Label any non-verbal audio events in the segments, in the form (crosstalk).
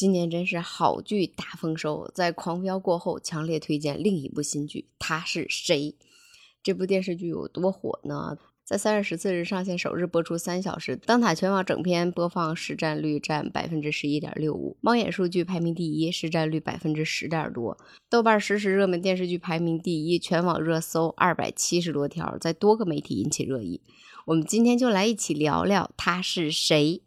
今年真是好剧大丰收，在《狂飙》过后，强烈推荐另一部新剧《他是谁》。这部电视剧有多火呢？在三月十四日上线首日播出三小时，灯塔全网整篇播放市占率占百分之十一点六五，猫眼数据排名第一，市占率百分之十点多。豆瓣实时热门电视剧排名第一，全网热搜二百七十多条，在多个媒体引起热议。我们今天就来一起聊聊他是谁。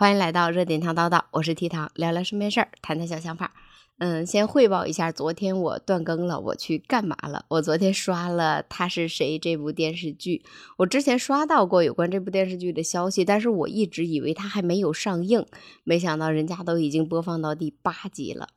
欢迎来到热点糖叨叨，我是提糖，聊聊身边事儿，谈谈小想法。嗯，先汇报一下，昨天我断更了，我去干嘛了？我昨天刷了《他是谁》这部电视剧，我之前刷到过有关这部电视剧的消息，但是我一直以为它还没有上映，没想到人家都已经播放到第八集了。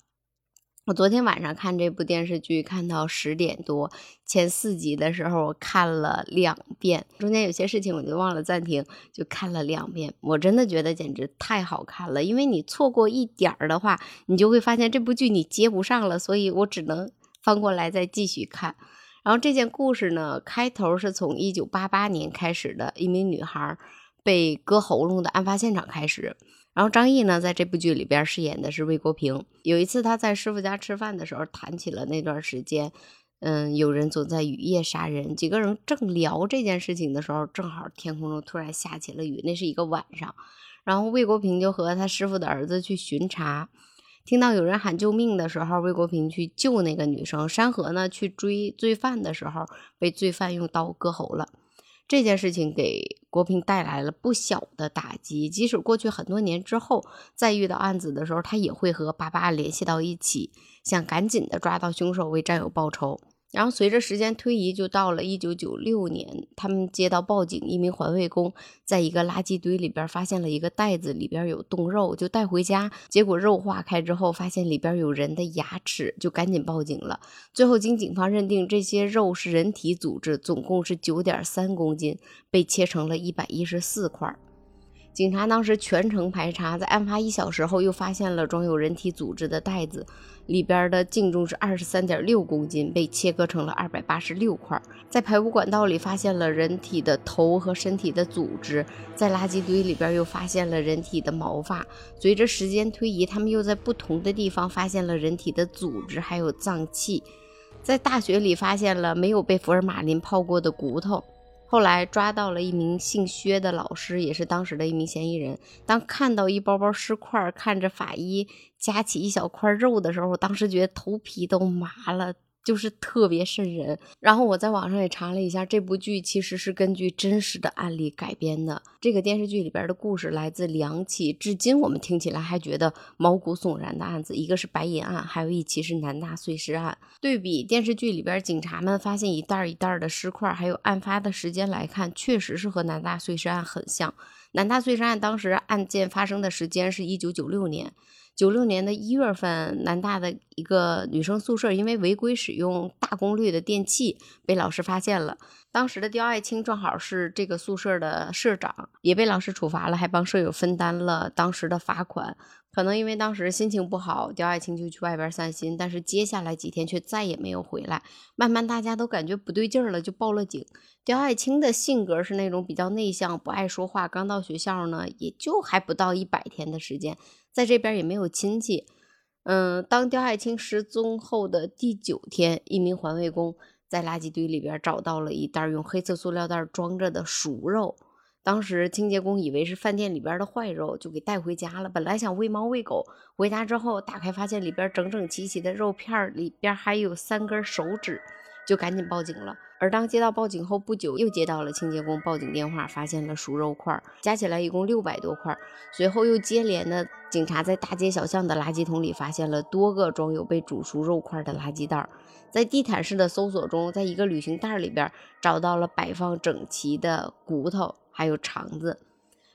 我昨天晚上看这部电视剧，看到十点多，前四集的时候我看了两遍，中间有些事情我就忘了暂停，就看了两遍。我真的觉得简直太好看了，因为你错过一点儿的话，你就会发现这部剧你接不上了，所以我只能翻过来再继续看。然后这件故事呢，开头是从一九八八年开始的，一名女孩被割喉咙的案发现场开始。然后张译呢，在这部剧里边饰演的是魏国平。有一次他在师傅家吃饭的时候，谈起了那段时间，嗯，有人总在雨夜杀人。几个人正聊这件事情的时候，正好天空中突然下起了雨，那是一个晚上。然后魏国平就和他师傅的儿子去巡查，听到有人喊救命的时候，魏国平去救那个女生。山河呢，去追罪犯的时候，被罪犯用刀割喉了。这件事情给国平带来了不小的打击，即使过去很多年之后，再遇到案子的时候，他也会和爸爸联系到一起，想赶紧的抓到凶手，为战友报仇。然后随着时间推移，就到了一九九六年，他们接到报警，一名环卫工在一个垃圾堆里边发现了一个袋子，里边有冻肉，就带回家。结果肉化开之后，发现里边有人的牙齿，就赶紧报警了。最后经警方认定，这些肉是人体组织，总共是九点三公斤，被切成了一百一十四块。警察当时全程排查，在案发一小时后，又发现了装有人体组织的袋子，里边的净重是二十三点六公斤，被切割成了二百八十六块。在排污管道里发现了人体的头和身体的组织，在垃圾堆里边又发现了人体的毛发。随着时间推移，他们又在不同的地方发现了人体的组织，还有脏器。在大学里发现了没有被福尔马林泡过的骨头。后来抓到了一名姓薛的老师，也是当时的一名嫌疑人。当看到一包包尸块，看着法医夹起一小块肉的时候，当时觉得头皮都麻了。就是特别瘆人。然后我在网上也查了一下，这部剧其实是根据真实的案例改编的。这个电视剧里边的故事来自两起，至今我们听起来还觉得毛骨悚然的案子，一个是白银案，还有一起是南大碎尸案。对比电视剧里边警察们发现一袋一袋的尸块，还有案发的时间来看，确实是和南大碎尸案很像。南大碎尸案当时案件发生的时间是一九九六年。九六年的一月份，南大的一个女生宿舍因为违规使用大功率的电器，被老师发现了。当时的刁爱青正好是这个宿舍的社长，也被老师处罚了，还帮舍友分担了当时的罚款。可能因为当时心情不好，刁爱青就去外边散心，但是接下来几天却再也没有回来。慢慢大家都感觉不对劲了，就报了警。刁爱青的性格是那种比较内向，不爱说话。刚到学校呢，也就还不到一百天的时间。在这边也没有亲戚，嗯，当刁爱青失踪后的第九天，一名环卫工在垃圾堆里边找到了一袋用黑色塑料袋装着的熟肉。当时清洁工以为是饭店里边的坏肉，就给带回家了。本来想喂猫喂狗，回家之后打开发现里边整整齐齐的肉片，里边还有三根手指，就赶紧报警了。而当接到报警后不久，又接到了清洁工报警电话，发现了熟肉块，加起来一共六百多块。随后又接连的警察在大街小巷的垃圾桶里发现了多个装有被煮熟肉块的垃圾袋，在地毯式的搜索中，在一个旅行袋里边找到了摆放整齐的骨头，还有肠子。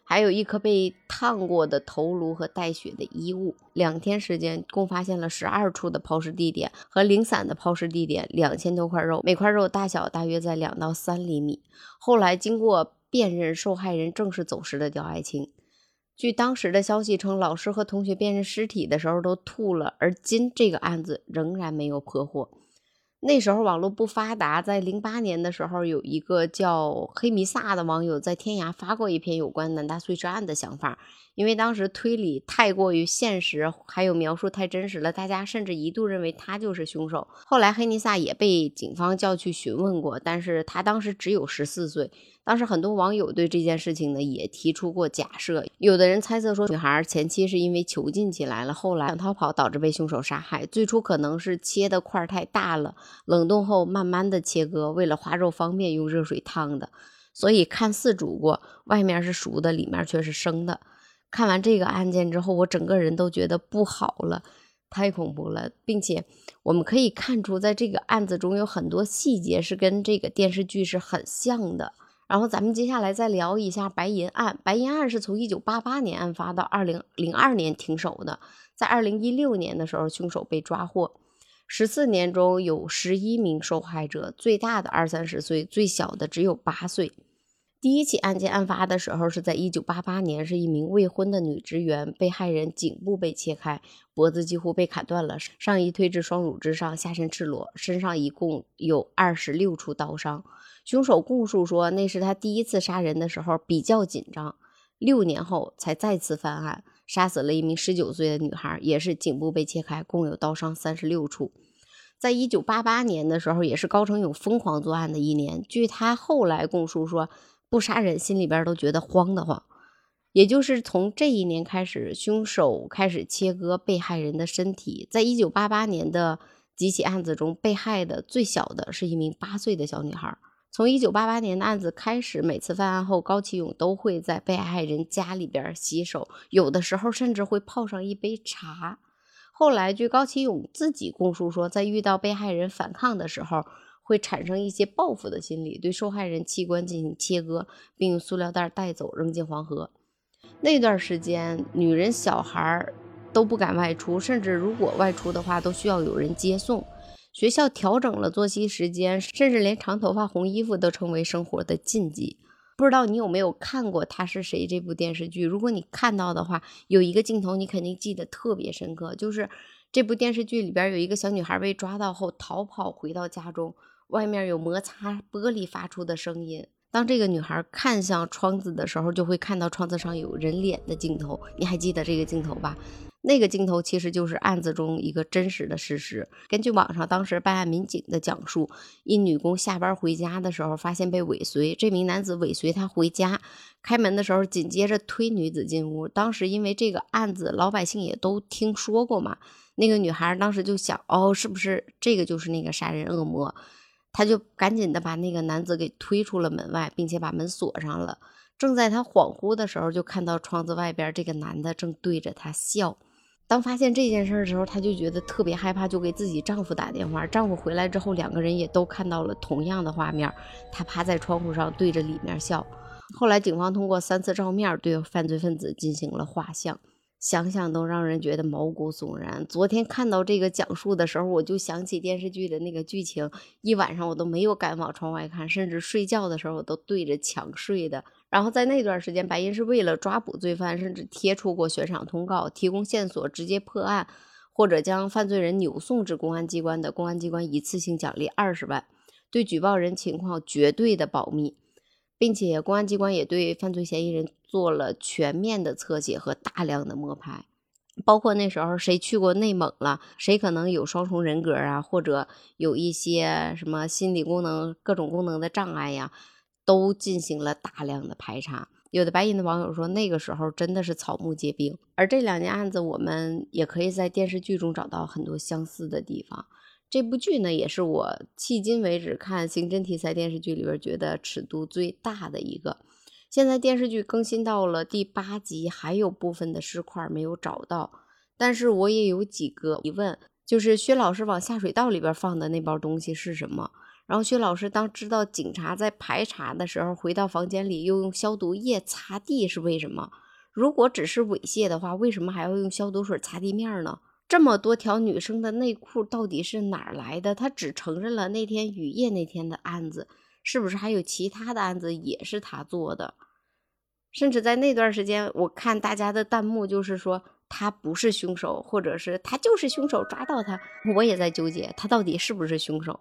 还有一颗被烫过的头颅和带血的衣物。两天时间，共发现了十二处的抛尸地点和零散的抛尸地点，两千多块肉，每块肉大小大约在两到三厘米。后来经过辨认，受害人正是走失的刁爱青。据当时的消息称，老师和同学辨认尸体的时候都吐了，而今这个案子仍然没有破获。那时候网络不发达，在零八年的时候，有一个叫黑弥撒的网友在天涯发过一篇有关南大碎尸案的想法。因为当时推理太过于现实，还有描述太真实了，大家甚至一度认为他就是凶手。后来黑尼萨也被警方叫去询问过，但是他当时只有十四岁。当时很多网友对这件事情呢也提出过假设，有的人猜测说，女孩前期是因为囚禁起来了，后来想逃跑导致被凶手杀害。最初可能是切的块太大了，冷冻后慢慢的切割，为了划肉方便用热水烫的，所以看似煮过，外面是熟的，里面却是生的。看完这个案件之后，我整个人都觉得不好了，太恐怖了，并且我们可以看出，在这个案子中有很多细节是跟这个电视剧是很像的。然后咱们接下来再聊一下白银案。白银案是从一九八八年案发到二零零二年停手的，在二零一六年的时候，凶手被抓获。十四年中有十一名受害者，最大的二三十岁，最小的只有八岁。第一起案件案发的时候是在一九八八年，是一名未婚的女职员，被害人颈部被切开，脖子几乎被砍断了，上衣推至双乳之上，下身赤裸，身上一共有二十六处刀伤。凶手供述说，那是他第一次杀人的时候比较紧张，六年后才再次犯案，杀死了一名十九岁的女孩，也是颈部被切开，共有刀伤三十六处。在一九八八年的时候，也是高成勇疯狂作案的一年。据他后来供述说。不杀人，心里边都觉得慌得慌。也就是从这一年开始，凶手开始切割被害人的身体。在一九八八年的几起案子中，被害的最小的是一名八岁的小女孩。从一九八八年的案子开始，每次犯案后，高启勇都会在被害人家里边洗手，有的时候甚至会泡上一杯茶。后来，据高启勇自己供述说，在遇到被害人反抗的时候，会产生一些报复的心理，对受害人器官进行切割，并用塑料袋带走扔进黄河。那段时间，女人、小孩都不敢外出，甚至如果外出的话，都需要有人接送。学校调整了作息时间，甚至连长头发、红衣服都成为生活的禁忌。不知道你有没有看过《他是谁》这部电视剧？如果你看到的话，有一个镜头你肯定记得特别深刻，就是这部电视剧里边有一个小女孩被抓到后逃跑回到家中。外面有摩擦玻璃发出的声音。当这个女孩看向窗子的时候，就会看到窗子上有人脸的镜头。你还记得这个镜头吧？那个镜头其实就是案子中一个真实的事实。根据网上当时办案民警的讲述，一女工下班回家的时候，发现被尾随，这名男子尾随她回家，开门的时候紧接着推女子进屋。当时因为这个案子，老百姓也都听说过嘛。那个女孩当时就想，哦，是不是这个就是那个杀人恶魔？她就赶紧的把那个男子给推出了门外，并且把门锁上了。正在他恍惚的时候，就看到窗子外边这个男的正对着他笑。当发现这件事的时候，她就觉得特别害怕，就给自己丈夫打电话。丈夫回来之后，两个人也都看到了同样的画面：他趴在窗户上对着里面笑。后来，警方通过三次照面对犯罪分子进行了画像。想想都让人觉得毛骨悚然。昨天看到这个讲述的时候，我就想起电视剧的那个剧情，一晚上我都没有敢往窗外看，甚至睡觉的时候我都对着墙睡的。然后在那段时间，白银是为了抓捕罪犯，甚至贴出过悬赏通告，提供线索直接破案，或者将犯罪人扭送至公安机关的，公安机关一次性奖励二十万，对举报人情况绝对的保密。并且公安机关也对犯罪嫌疑人做了全面的侧写和大量的摸排，包括那时候谁去过内蒙了，谁可能有双重人格啊，或者有一些什么心理功能、各种功能的障碍呀，都进行了大量的排查。有的白银的网友说，那个时候真的是草木皆兵。而这两件案子，我们也可以在电视剧中找到很多相似的地方。这部剧呢，也是我迄今为止看刑侦题材电视剧里边觉得尺度最大的一个。现在电视剧更新到了第八集，还有部分的尸块没有找到。但是我也有几个疑问，就是薛老师往下水道里边放的那包东西是什么？然后薛老师当知道警察在排查的时候，回到房间里又用消毒液擦地是为什么？如果只是猥亵的话，为什么还要用消毒水擦地面呢？这么多条女生的内裤到底是哪儿来的？他只承认了那天雨夜那天的案子，是不是还有其他的案子也是他做的？甚至在那段时间，我看大家的弹幕就是说，他不是凶手，或者是他就是凶手，抓到他，我也在纠结他到底是不是凶手。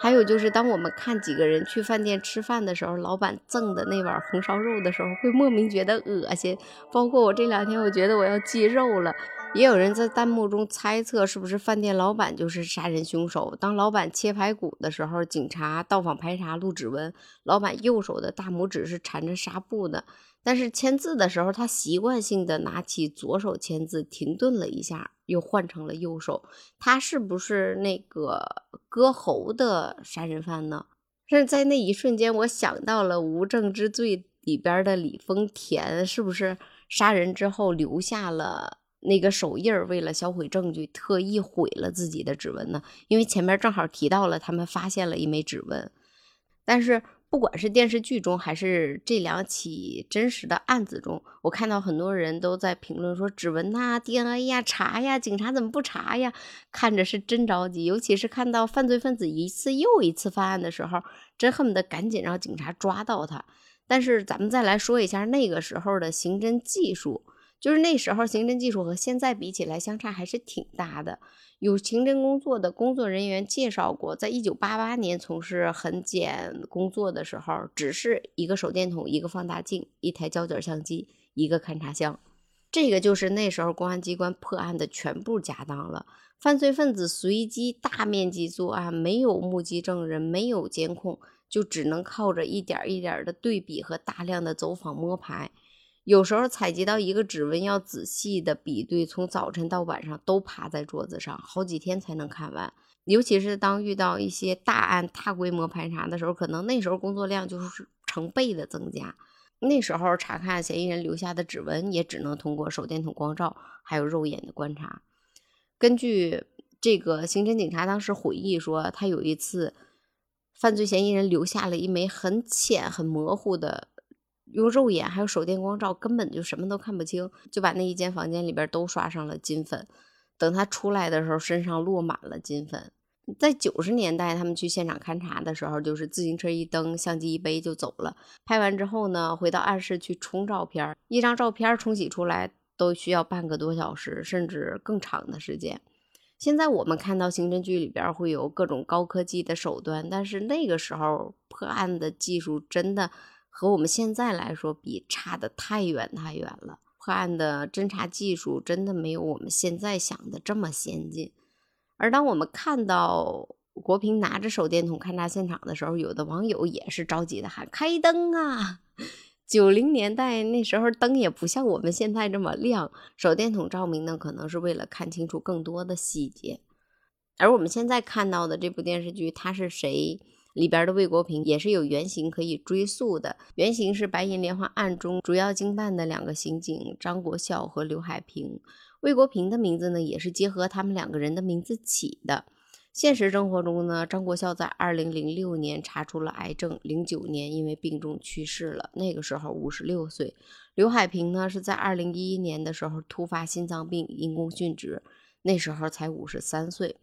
还有就是，当我们看几个人去饭店吃饭的时候，老板赠的那碗红烧肉的时候，会莫名觉得恶心。包括我这两天，我觉得我要忌肉了。也有人在弹幕中猜测，是不是饭店老板就是杀人凶手？当老板切排骨的时候，警察到访排查录指纹，老板右手的大拇指是缠着纱布的，但是签字的时候，他习惯性的拿起左手签字，停顿了一下，又换成了右手。他是不是那个割喉的杀人犯呢？是在那一瞬间，我想到了《无证之罪》里边的李丰田，是不是杀人之后留下了？那个手印儿为了销毁证据，特意毁了自己的指纹呢。因为前面正好提到了，他们发现了一枚指纹。但是不管是电视剧中，还是这两起真实的案子中，我看到很多人都在评论说：“指纹呐，DNA 呀，查呀，警察怎么不查呀？”看着是真着急，尤其是看到犯罪分子一次又一次犯案的时候，真恨不得赶紧让警察抓到他。但是咱们再来说一下那个时候的刑侦技术。就是那时候，刑侦技术和现在比起来相差还是挺大的。有刑侦工作的工作人员介绍过，在一九八八年从事痕检工作的时候，只是一个手电筒、一个放大镜、一台胶卷相机、一个勘察箱，这个就是那时候公安机关破案的全部家当了。犯罪分子随机大面积作案，没有目击证人，没有监控，就只能靠着一点一点的对比和大量的走访摸排。有时候采集到一个指纹要仔细的比对，从早晨到晚上都趴在桌子上，好几天才能看完。尤其是当遇到一些大案、大规模排查的时候，可能那时候工作量就是成倍的增加。那时候查看嫌疑人留下的指纹，也只能通过手电筒光照，还有肉眼的观察。根据这个刑侦警察当时回忆说，他有一次犯罪嫌疑人留下了一枚很浅、很模糊的。用肉眼还有手电光照，根本就什么都看不清，就把那一间房间里边都刷上了金粉。等他出来的时候，身上落满了金粉。在九十年代，他们去现场勘查的时候，就是自行车一蹬，相机一背就走了。拍完之后呢，回到暗室去冲照片，一张照片冲洗出来都需要半个多小时，甚至更长的时间。现在我们看到刑侦剧里边会有各种高科技的手段，但是那个时候破案的技术真的。和我们现在来说比，差的太远太远了。破案的侦查技术真的没有我们现在想的这么先进。而当我们看到国平拿着手电筒勘察现场的时候，有的网友也是着急的喊：“开灯啊！” (laughs) 九零年代那时候灯也不像我们现在这么亮，手电筒照明呢，可能是为了看清楚更多的细节。而我们现在看到的这部电视剧，他是谁？里边的魏国平也是有原型可以追溯的，原型是白银莲花案中主要经办的两个刑警张国孝和刘海平。魏国平的名字呢，也是结合他们两个人的名字起的。现实生活中呢，张国孝在二零零六年查出了癌症，零九年因为病重去世了，那个时候五十六岁。刘海平呢，是在二零一一年的时候突发心脏病因公殉职，那时候才五十三岁。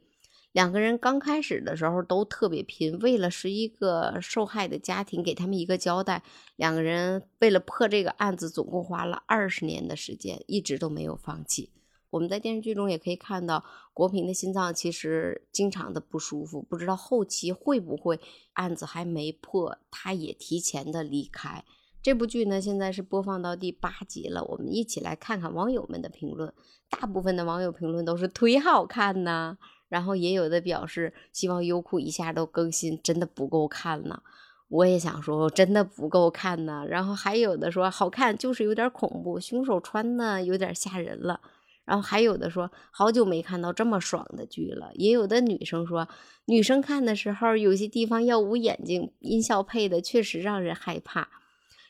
两个人刚开始的时候都特别拼，为了十一个受害的家庭给他们一个交代，两个人为了破这个案子，总共花了二十年的时间，一直都没有放弃。我们在电视剧中也可以看到，国平的心脏其实经常的不舒服，不知道后期会不会案子还没破，他也提前的离开。这部剧呢，现在是播放到第八集了，我们一起来看看网友们的评论。大部分的网友评论都是忒好看呐。然后也有的表示希望优酷一下都更新，真的不够看呢。我也想说，真的不够看呢。然后还有的说好看，就是有点恐怖，凶手穿的有点吓人了。然后还有的说好久没看到这么爽的剧了。也有的女生说，女生看的时候有些地方要捂眼睛，音效配的确实让人害怕。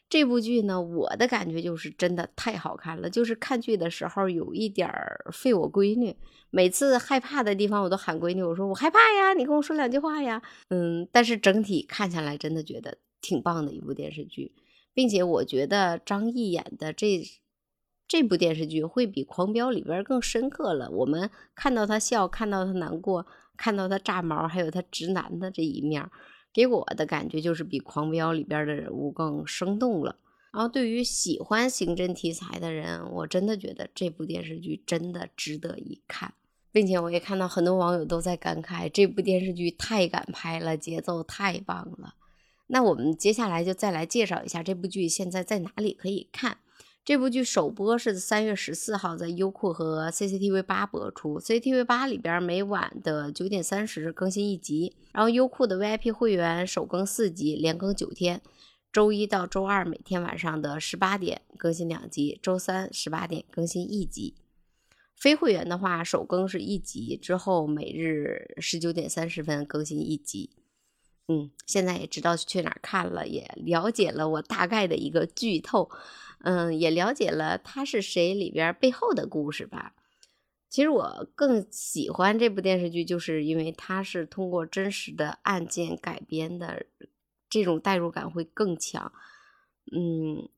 这部剧呢，我的感觉就是真的太好看了。就是看剧的时候有一点儿费我闺女，每次害怕的地方我都喊闺女，我说我害怕呀，你跟我说两句话呀。嗯，但是整体看下来真的觉得挺棒的一部电视剧，并且我觉得张译演的这这部电视剧会比《狂飙》里边更深刻了。我们看到他笑，看到他难过，看到他炸毛，还有他直男的这一面儿。给我的感觉就是比《狂飙》里边的人物更生动了然后对于喜欢刑侦题材的人，我真的觉得这部电视剧真的值得一看，并且我也看到很多网友都在感慨这部电视剧太敢拍了，节奏太棒了。那我们接下来就再来介绍一下这部剧现在在哪里可以看。这部剧首播是三月十四号在优酷和 CCTV 八播出，CCTV 八里边每晚的九点三十更新一集，然后优酷的 VIP 会员首更四集，连更九天，周一到周二每天晚上的十八点更新两集，周三十八点更新一集。非会员的话，首更是一集，之后每日十九点三十分更新一集。嗯，现在也知道去哪儿看了，也了解了我大概的一个剧透，嗯，也了解了他是谁里边背后的故事吧。其实我更喜欢这部电视剧，就是因为它是通过真实的案件改编的，这种代入感会更强。嗯，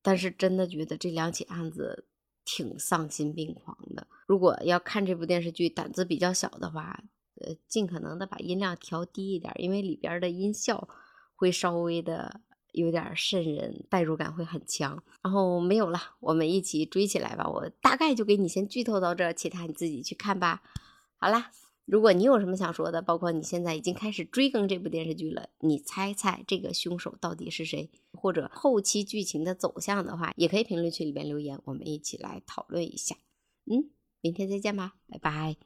但是真的觉得这两起案子挺丧心病狂的。如果要看这部电视剧，胆子比较小的话。呃，尽可能的把音量调低一点，因为里边的音效会稍微的有点瘆人，代入感会很强。然后没有了，我们一起追起来吧！我大概就给你先剧透到这，其他你自己去看吧。好啦，如果你有什么想说的，包括你现在已经开始追更这部电视剧了，你猜猜这个凶手到底是谁，或者后期剧情的走向的话，也可以评论区里边留言，我们一起来讨论一下。嗯，明天再见吧，拜拜。